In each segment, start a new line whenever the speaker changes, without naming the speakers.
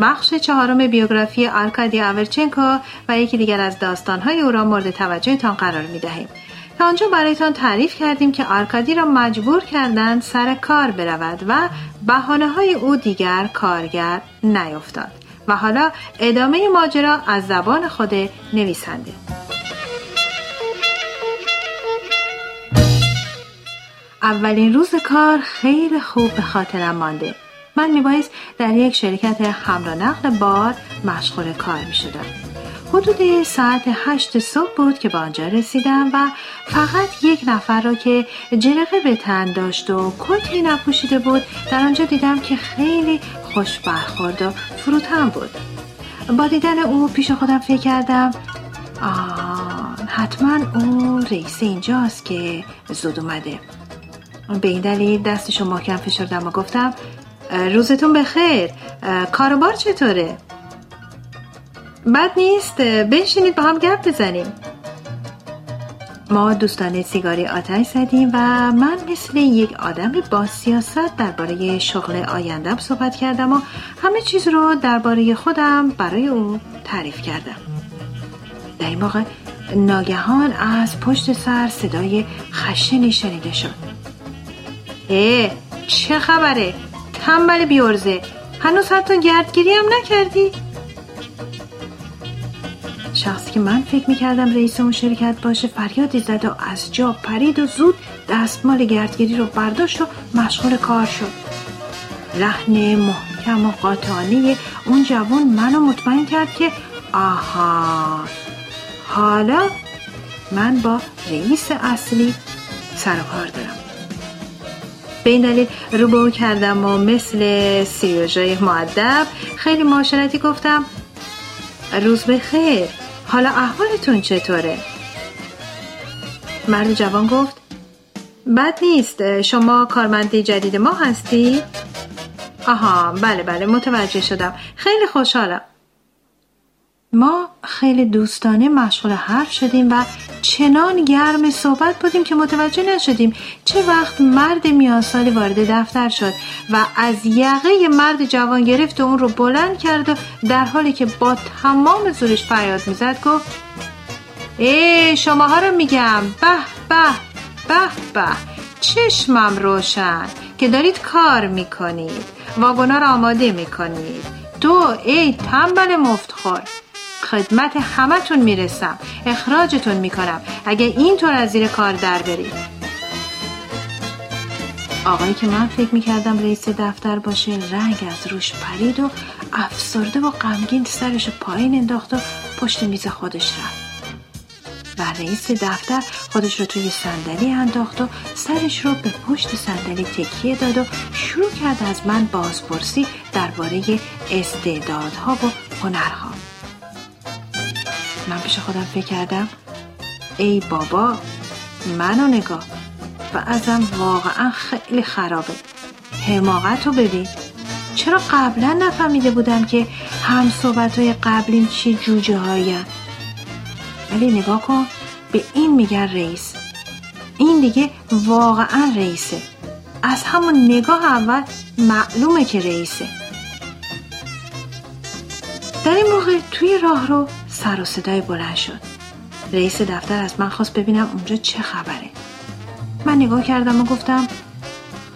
بخش چهارم بیوگرافی آرکادی آورچنکو و یکی دیگر از داستانهای او را مورد توجهتان قرار می دهیم. تا آنجا برایتان تعریف کردیم که آرکادی را مجبور کردند سر کار برود و بهانه های او دیگر کارگر نیفتاد و حالا ادامه ماجرا از زبان خود نویسنده اولین روز کار خیلی خوب به خاطرم مانده. من میبایست در یک شرکت حمل و نقل بار مشغول کار می‌شدم. حدود ساعت هشت صبح بود که به آنجا رسیدم و فقط یک نفر را که جرقه به تن داشت و کتی نپوشیده بود در آنجا دیدم که خیلی خوش برخورد و فروتن بود. با دیدن او پیش خودم فکر کردم آه حتما او رئیس اینجاست که زود اومده. به این دلیل دستشو محکم فشردم و گفتم روزتون بخیر. کاروبار چطوره؟ بد نیست. بنشینید با هم گپ بزنیم. ما دوستانه سیگاری آتش زدیم و من مثل یک آدم با سیاست درباره شغل آیندم صحبت کردم و همه چیز رو درباره خودم برای او تعریف کردم. در این موقع ناگهان از پشت سر صدای خشنی شنیده شد. اه چه خبره؟ تنبل بیارزه هنوز حتی گردگیری هم نکردی؟ شخصی که من فکر می‌کردم رئیس اون شرکت باشه فریادی زد و از جا پرید و زود دستمال گردگیری رو برداشت و مشغول کار شد. لحن محکم و قاطعانه اون جوان منو مطمئن کرد که آها حالا من با رئیس اصلی سر کار دارم. به این دلیل رو کردم و مثل سیروژای معدب خیلی معاشرتی گفتم روز بخیر حالا احوالتون چطوره؟ مرد جوان گفت بد نیست شما کارمندی جدید ما هستی؟ آها بله بله متوجه شدم خیلی خوشحالم ما خیلی دوستانه مشغول حرف شدیم و چنان گرم صحبت بودیم که متوجه نشدیم چه وقت مرد میانسالی وارد دفتر شد و از یقه مرد جوان گرفت و اون رو بلند کرد و در حالی که با تمام زورش فریاد می‌زد گفت ای شماها رو میگم. به به به به. چشمم روشن که دارید کار می‌کنید. واگونا رو آماده می‌کنید. تو ای تنبل مفتخور. خدمت همتون می‌رسم. اخراجتون می‌کنم. اگه اینطور از زیر کار در برید آقایی که من فکر می‌کردم رئیس دفتر باشه رنگ از روش پرید و افسرده و غمگین سرش پایین انداخت و پشت میز خودش رفت. و رئیس دفتر خودش رو توی صندلی انداخت و سرش رو به پشت صندلی تکیه داد و شروع کرد از من بازپرسی درباره استعدادها و هنرها. من پیش خودم فکر کردم ای بابا منو نگاه. و ازم واقعا خیلی خرابه. حماقت رو ببین. چرا قبلا نفهمیده بودم که هم صحبت های قبلیم چه جوجه هایی ولی نگاه کن به این میگن رئیس. این دیگه واقعا رئیسه. از همون نگاه اول معلومه که رئیسه. در این موقع توی راه رو سر و صدای بلند شد. رئیس دفتر از من خواست ببینم اونجا چه خبره. من نگاه کردم و گفتم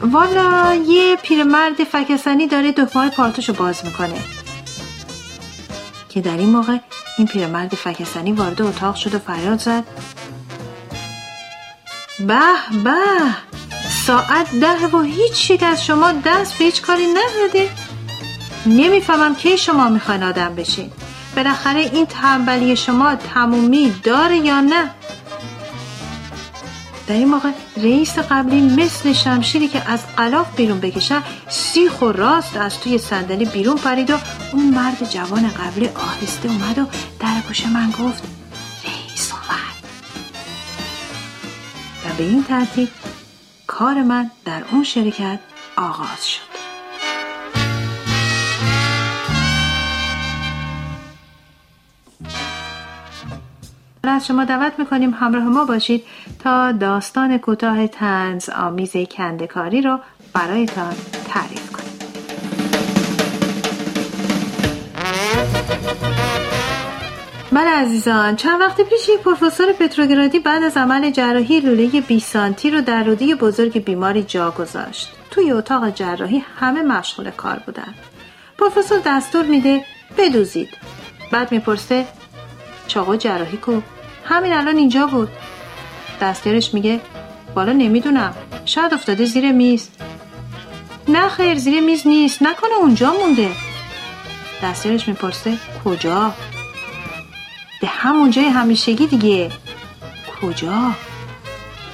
والا یه پیرمرد فکسنی داره دکمه پارتوشو باز می‌کنه. که در این موقع این پیرمرد فکسنی وارد اتاق شد و فریاد زد به به ساعت ده و هیچ یک از شما دست به هیچ کاری نزده نمی‌فهمم کی شما می‌خواین آدم بشین. بالاخره این تنبلی شما تمومی داره یا نه؟ در این موقع رئیس قبلی مثل شمشیری که از قلاف بیرون بکشن سیخ و راست از توی صندلی بیرون پرید و اون مرد جوان قبلی آهسته اومد و در گوش من گفت رئیس اومد. و به این ترتیب کار من در اون شرکت آغاز شد. از شما دعوت می‌کنیم همراه ما باشید تا داستان کوتاه تنز آمیز کندکاری رو برایتان تعریف کنیم. بله عزیزان چند وقت پیش یک پروفسور پتروگرادی بعد از عمل جراحی لوله 20 سانتی رو در رودی بزرگ بیماری جا گذاشت. توی اتاق جراحی همه مشغول کار بودن. پروفسور دستور میده بدوزید. بعد می‌پرسه چاقو جراحی کو. همین الان اینجا بود. دستیارش میگه بالا نمی‌دونم. شاید افتاده زیر میز. نه خیر زیر میز نیست. نکنه اونجا مونده. دستیارش می‌پرسه کجا؟ به همون جای همیشگی دیگه. کجا؟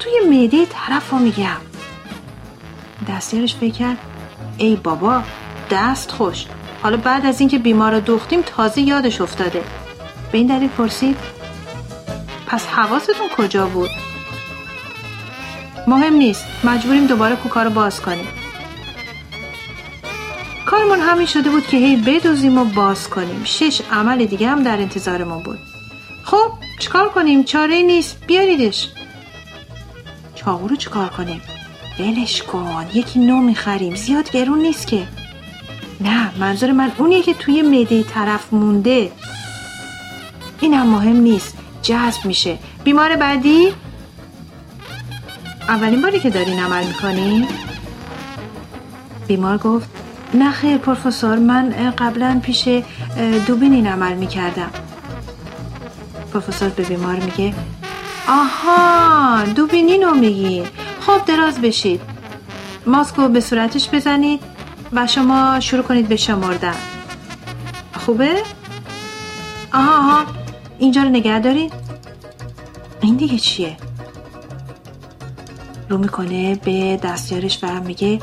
توی معده طرف رو میگم. دستیارش فکر ای بابا دست خوش. حالا بعد از اینکه بیمار رو دوختیم تازه یادش افتاده. به این دلیل پرسید پس حواستون کجا بود؟ مهم نیست. مجبوریم دوباره کوکا رو باز کنیم. کارمون همین شده بود که هی بدوزیم و باز کنیم. شش عمل دیگه هم در انتظارمون بود. خب چیکار کنیم؟ چاره نیست. بیاریدش. چاقو رو چیکار کنیم؟ ولش کن. یکی نو می‌خریم. زیاد گرون نیست که. نه منظور من اونیه که توی مده طرف مونده. این هم مهم نیست. جذب میشه. بیمار بعدی؟ اولین باری که دارین عمل می‌کنی؟ بیمار گفت نه خیر پروفسور من قبلا پیش دوبین این عمل می‌کردم. پروفسور به بیمار میگه آها دوبینین رو میگی. خب دراز بشید. ماسکو به صورتش بزنید و شما شروع کنید به شمردن. خوبه؟ آها آها. اینجا رو نگه دارید این دیگه چیه؟ رو می‌کنه به دستیارش و میگه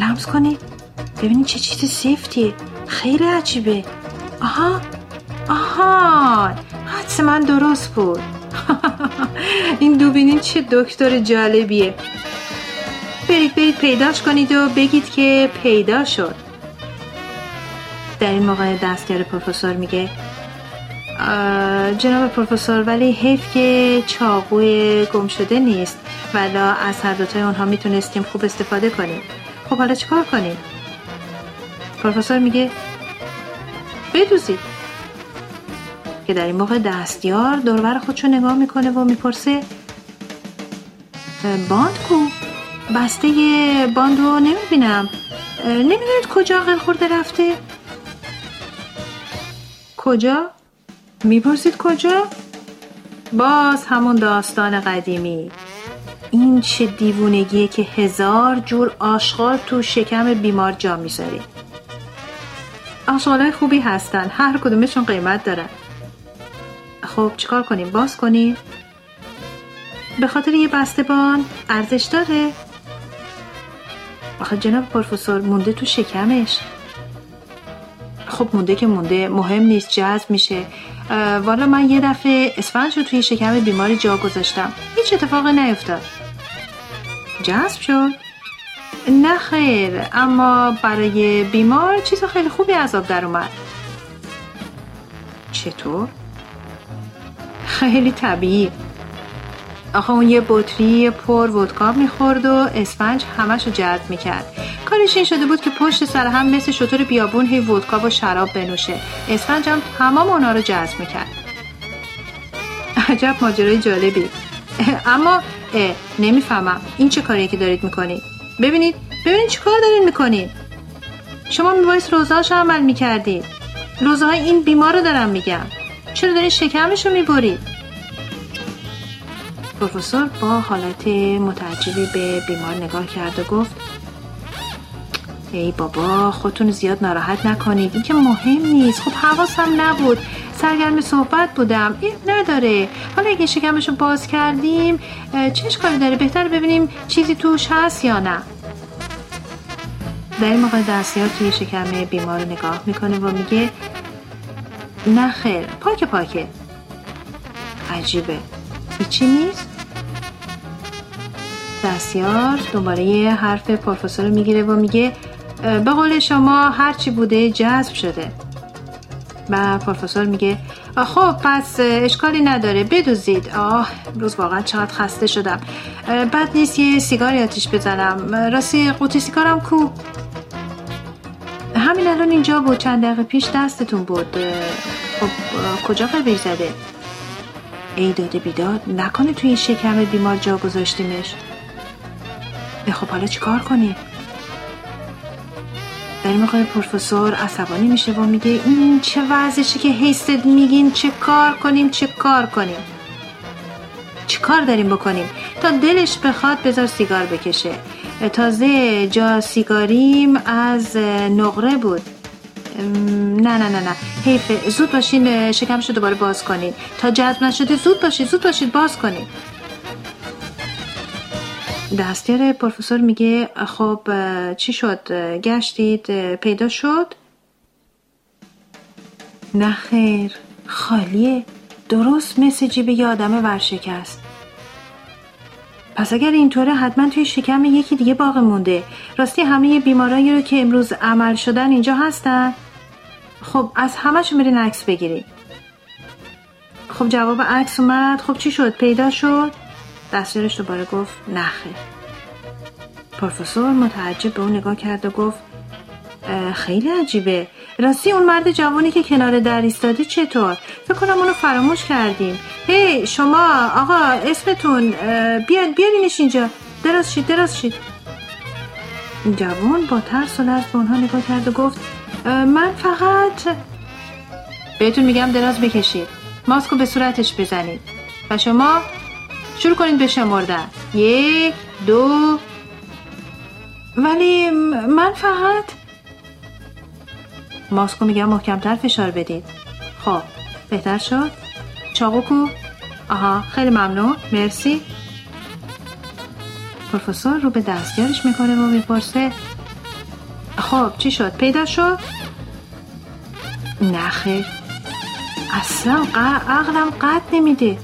لمس کنید ببینید چه چیز سیفتیه. خیلی عجیبه. آها آها حدس من درست بود. این دوبینین چه دکتر جالبیه. برید برید پیداش کنید و بگید که پیدا شد. در این موقع دستگر پروفسور میگه جناب پروفسور ولی حیف که چاقوی گم شده نیست ولا از هر دوتای اونها می‌تونستیم خوب استفاده کنیم. خب حالا چیکار کنیم؟ پروفسور میگه بدوزید. که در این موقع دستیار دوربر خودشو نگاه می‌کنه و می‌پرسه باند کو بسته باند رو نمی‌بینم. نمی‌دونید کجا غل خورده رفته؟ کجا؟ می‌پرسید کجا؟ باز همون داستان قدیمی. این چه دیوونگیه که هزار جور آشغال تو شکم بیمار جا می‌ذاری آشغالای خوبی هستن هر کدومشون قیمت دارن. خب چیکار کنیم؟ باز کنیم؟ به خاطر یه بسته بان ارزش داره؟ آخه جناب پروفسور مونده تو شکمش. خب مونده که مونده مهم نیست جذب میشه. والا من یه دفعه اسفنج رو توی شکم بیماری جا گذاشتم. هیچ اتفاقی نیفتاد. جذب شد. نه خیر اما برای بیمار چیز خیلی خوبی آب در اومد. چطور؟ خیلی طبیعی. آخه اون یه بطری پر ودکا می‌خورد و اسفنج همش رو جذب می‌کرد. کارش این شده بود که پشت سر هم مثل شطور بیابون هی ودکا و شراب بنوشه. اسفنج هم تمام اونا رو جذب می‌کرد. عجب ماجرای جالبی. اما نمی‌فهمم. این چه کاری که دارید می‌کنید؟ ببینید ببینید چی کار دارید می‌کنید. شما میبایست روزهاش عمل می‌کردید. روزه های این بیمار رو دارم میگم. چرا دارید شکمش رو می‌برید؟ پروفسور با حالت متعجبی به بیمار نگاه کرد و گفت ای بابا خودتون زیاد ناراحت نکنید این که مهم نیست. خب حواسم نبود. سرگرم صحبت بودم. این نداره. حالا اگه شکمشو باز کردیم چه اشکالی داره؟ بهتر ببینیم چیزی توش هست یا نه. در این موقع دستیار توی شکم بیمار نگاه می‌کنه و میگه نه خیر پاک پاکه. عجیبه. هیچی نیست؟ دستیار دوباره یه حرف پروفسور می‌گیره و میگه به قول شما هرچی بوده جذب شده. و پروفسور میگه خب پس اشکالی نداره بدوزید. آه روز واقعا چقدر خسته شدم. بد نیست یه سیگاری آتیش بزنم. راستی قوطی سیگارم کو. همین الان اینجا بود چند دقیقه پیش دستتون بود. خب کجا قلبش زده ای داده بیداد نکنه توی این شکم بیمار جا گذاشتیمش. خب حالا چیکار کنیم؟ در موقع پروفسور عصبانی میشه و میگه این چه وضعشی که هیستد میگین؟ چه کار کنیم؟ چه کار کنیم؟ چه کار داریم بکنیم؟ تا دلش بخواد بذار سیگار بکشه. تازه جا سیگاریم از نقره بود. نه نه نه نه. حیفه زود باشین شکمشو دوباره باز کنین. تا جذب نشده زود باشید زود باشید باز کنین. دستیار پروفسور میگه خب چی شد؟ گشتید پیدا شد؟ نه خیر خالیه درست مثل جیب یه آدم ورشکست. پس اگر اینطوره حتما توی شکم یکی دیگه باقی مونده. راستی همه بیمارایی رو که امروز عمل شدن اینجا هستن. خب از همهشون برین عکس بگیرید خب جواب عکس اومد. خب چی شد؟ پیدا شد؟ دستیارش دوباره گفت نخه پروفسور متعجب به اون نگاه کرد و گفت خیلی عجیبه. راستی اون مرد جوانی که کنار در ایستاده چطور؟ فکر کنم اونو فراموش کردیم. هی شما آقا اسمتون بیاد بیارینش اینجا. دراز شید دراز شید. جوان با ترس و لرز به اونها نگاه کرد و گفت من فقط بهتون میگم دراز بکشید. ماسکو به صورتش بزنید. و شما شروع کنید به شمردن. یک دو. ولی من فقط ماسکو میگم محکمتر فشار بدید. خب بهتر شد. چاقو کو آها خیلی ممنون. مرسی. پروفسور رو به دستیارش می‌کنه و می‌پرسه. خب چی شد؟ پیدا شد؟ نخیر اصلا عقلم قد نمیده.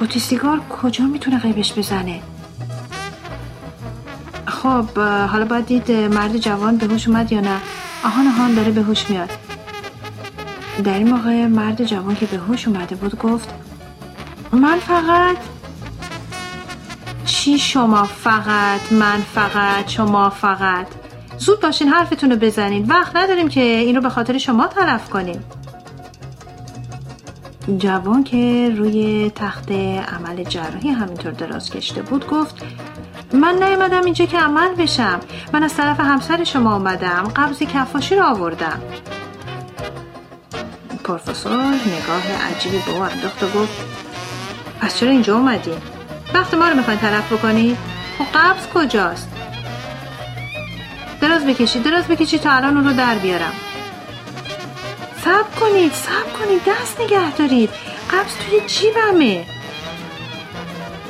بوتی سیگار کجا می‌تونه قیبش بزنه؟ خب حالا باید دید مرد جوان به هوش اومد یا نه؟ آهان آهان داره به هوش میاد. در این موقع مرد جوان که به هوش اومده بود گفت من فقط چی شما فقط من فقط شما فقط؟ زود باشین حرفتون رو بزنید وقت نداریم که این رو به خاطر شما تلف کنیم. جوان که روی تخت عمل جراحی همینطور دراز کشته بود گفت من نیومدم اینجا که عمل بشم من از طرف همسر شما آمدم قبضی کفاشی رو آوردم پروفسور نگاه عجیبی به او انداخت و گفت پس چرا اینجا اومدی؟ وقت ما رو می‌خواین طرف بکنی؟ خب قبض کجاست؟ دراز بکشید دراز بکشید تا الان اون رو در بیارم سب کنید سب کنید دست نگه دارید. قبض توی جیبمه.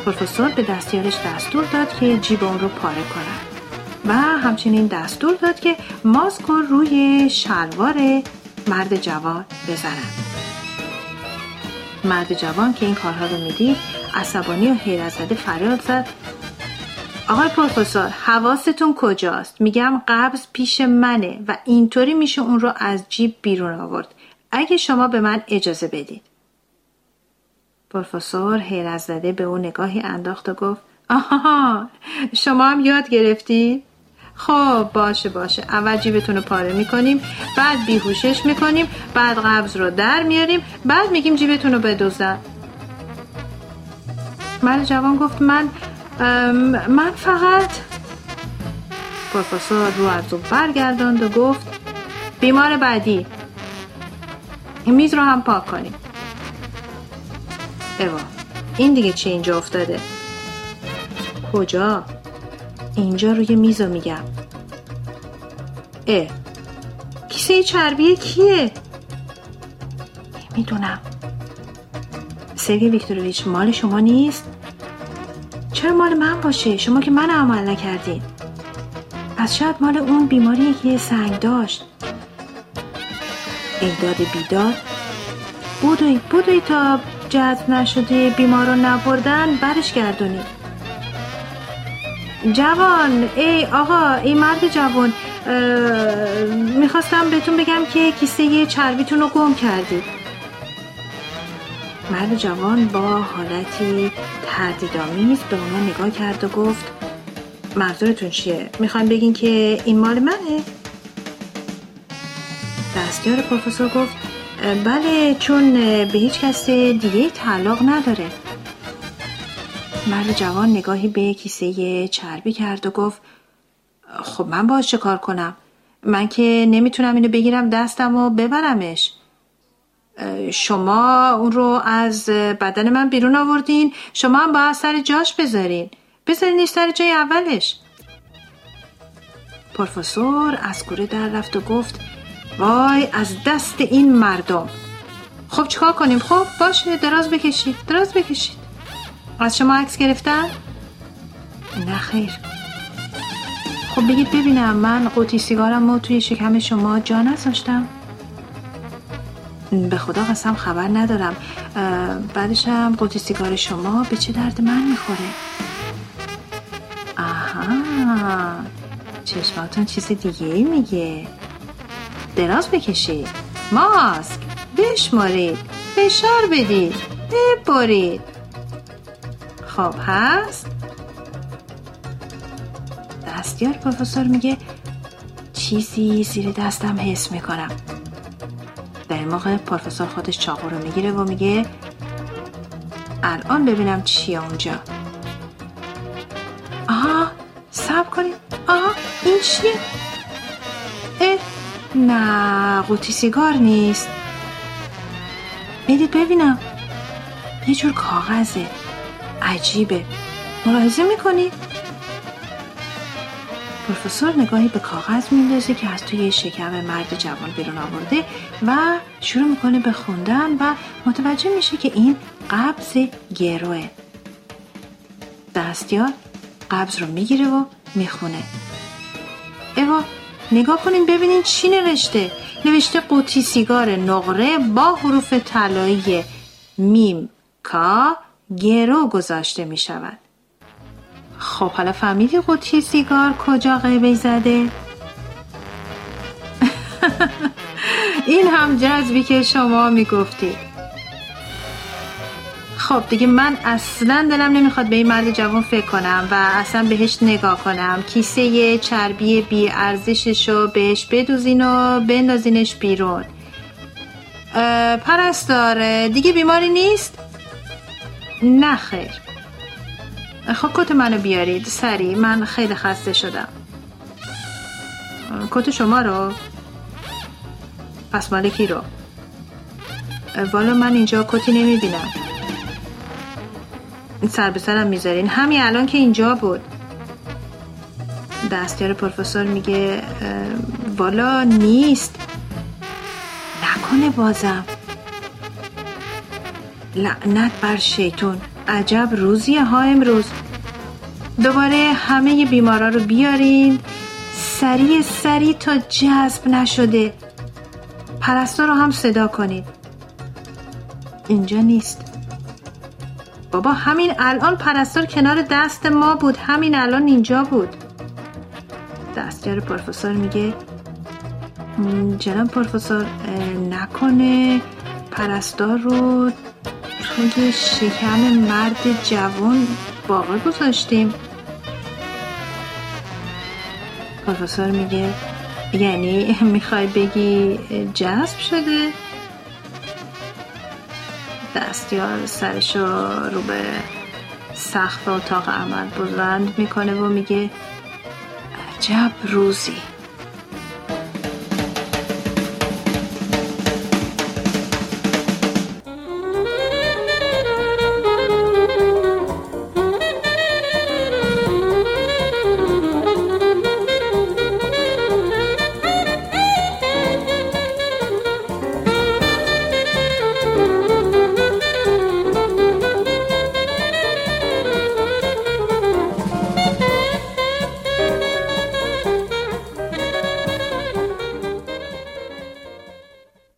پروفسور به دستیارش دستور داد که جیب اون رو پاره کنن و همچنین دستور داد که ماسک رو روی شلوار مرد جوان بزنن مرد جوان که این کارها رو می‌دید عصبانی و حیرت زده فریاد زد. آقای پروفسور حواستون کجاست؟ میگم قبض پیش منه و اینطوری میشه اون رو از جیب بیرون آورد. اگه شما به من اجازه بدید پروفسور حیرت زده به او نگاهی انداخت و گفت آها شما هم یاد گرفتی؟ خب باشه باشه. اول جیبتون رو پاره می‌کنیم بعد بیهوشش می‌کنیم بعد قبض رو در میاریم بعد میگیم جیبتون رو بدوزن. مرد جوان گفت من من فقط پروفسور رو از برگرداند و گفت بیمار بعدی میز رو هم پاک کنیم. اوا این دیگه چی اینجا افتاده؟ کجا؟ اینجا روی میز رو میگم. اه کیسه چربی کیه؟ نمی‌دونم. سرگی ویکتوروویچ مال شما نیست؟ چرا مال من باشه؟ شما که من عمل نکردین. پس شاید مال اون بیماری که سنگ داشت. ایداد بیداد. بودوی بودوی تا جذب نشده بیمار رو نبردن برش گردونی. جوان ای آقا ای مرد جوان می‌خواستم بهتون بگم که کیسه چربیتون رو گم کردید مرد جوان با حالتی تردیدآمیز به اونا نگاه کرد و گفت منظورتون چیه؟ می‌خوایم بگین که این مال منه؟ دستیار پروفسور گفت بله چون به هیچ کس دیگه تعلق نداره مرد جوان نگاهی به کیسه چربی کرد و گفت خب من باش چه کار کنم من که نمی‌تونم اینو بگیرم دستم و ببرمش شما اون رو از بدن من بیرون آوردین. شما هم باید سر جاش بذارین. بذارین سر جای اولش. پروفسور از کوره در رفت و گفت وای از دست این مردم. خب چیکار کنیم؟ خب باشه دراز بکشید دراز بکشید. از شما عکس گرفتن؟ نه خیر. خب بگید ببینم من قوطی سیگارم رو توی شکم شما جا نذاشتم. به خدا قسم خبر ندارم. بعدشم قوطی سیگار شما به چه درد من می‌خوره؟ آها. چشماتون چیز دیگه میگه. دراز بکشید. ماسک. بشمارید. فشار بدید. ببرید خب هست. دستیار پروفسور میگه چیزی زیر دستم حس می‌کنم. در این موقع پروفسور خودش چاقو رو می‌گیره و میگه الان ببینم چیه اونجا. آها سب کنید آها این چیه؟ اه نه قوطی سیگار نیست. بدید ببینم. یه جور کاغذه. عجیبه. ملاحظه می‌کنی؟ پروفسور نگاهی به کاغذ میندازه که از توی شکم مرد جوان بیرون آورده و شروع می‌کنه به خوندن و متوجه میشه که این قبض گروه. دستیار قبض رو می‌گیره و می‌خونه. ایوا نگاه کنیم ببینین چی نوشته. نوشته قوطی سیگار نقره با حروف طلایی میم کا گرو گذاشته می شود خب حالا فهمیدی قوطی سیگار کجا قیبه زده؟ این هم جذبی که شما می‌گفتی خب دیگه من اصلا دلم نمی‌خواد به این مرد جوان فکر کنم و اصلا بهش نگاه کنم کیسه چربی بی ارزشش رو بهش بدوزین و بندازینش بیرون پرستار دیگه بیماری نیست؟ نه خیر خب کت منو بیارید. سری من خیلی خسته شدم. کت شما رو؟ پس مالکی رو؟ والا من اینجا کتی نمی‌بینم. سر به سرم می‌ذارین. همین الان که اینجا بود. دستیار پروفسور میگه والا نیست. نکنه بازم. لعنت بر شیطون عجب روزیه ها امروز. دوباره همه بیمارا رو بیارین. سریع سریع تا جذب نشده. پرستار رو هم صدا کنید اینجا نیست. بابا همین الان پرستار کنار دست ما بود. همین الان اینجا بود. دستیار پروفسور میگه جناب پروفسور نکنه پرستار رو توی شکم مرد جوان باقی گذاشتیم. پروفسور میگه یعنی می‌خوای بگی جذب شده؟ دستیار سرشو رو به سقف اتاق عمل بلند می‌کنه و میگه عجب روزی.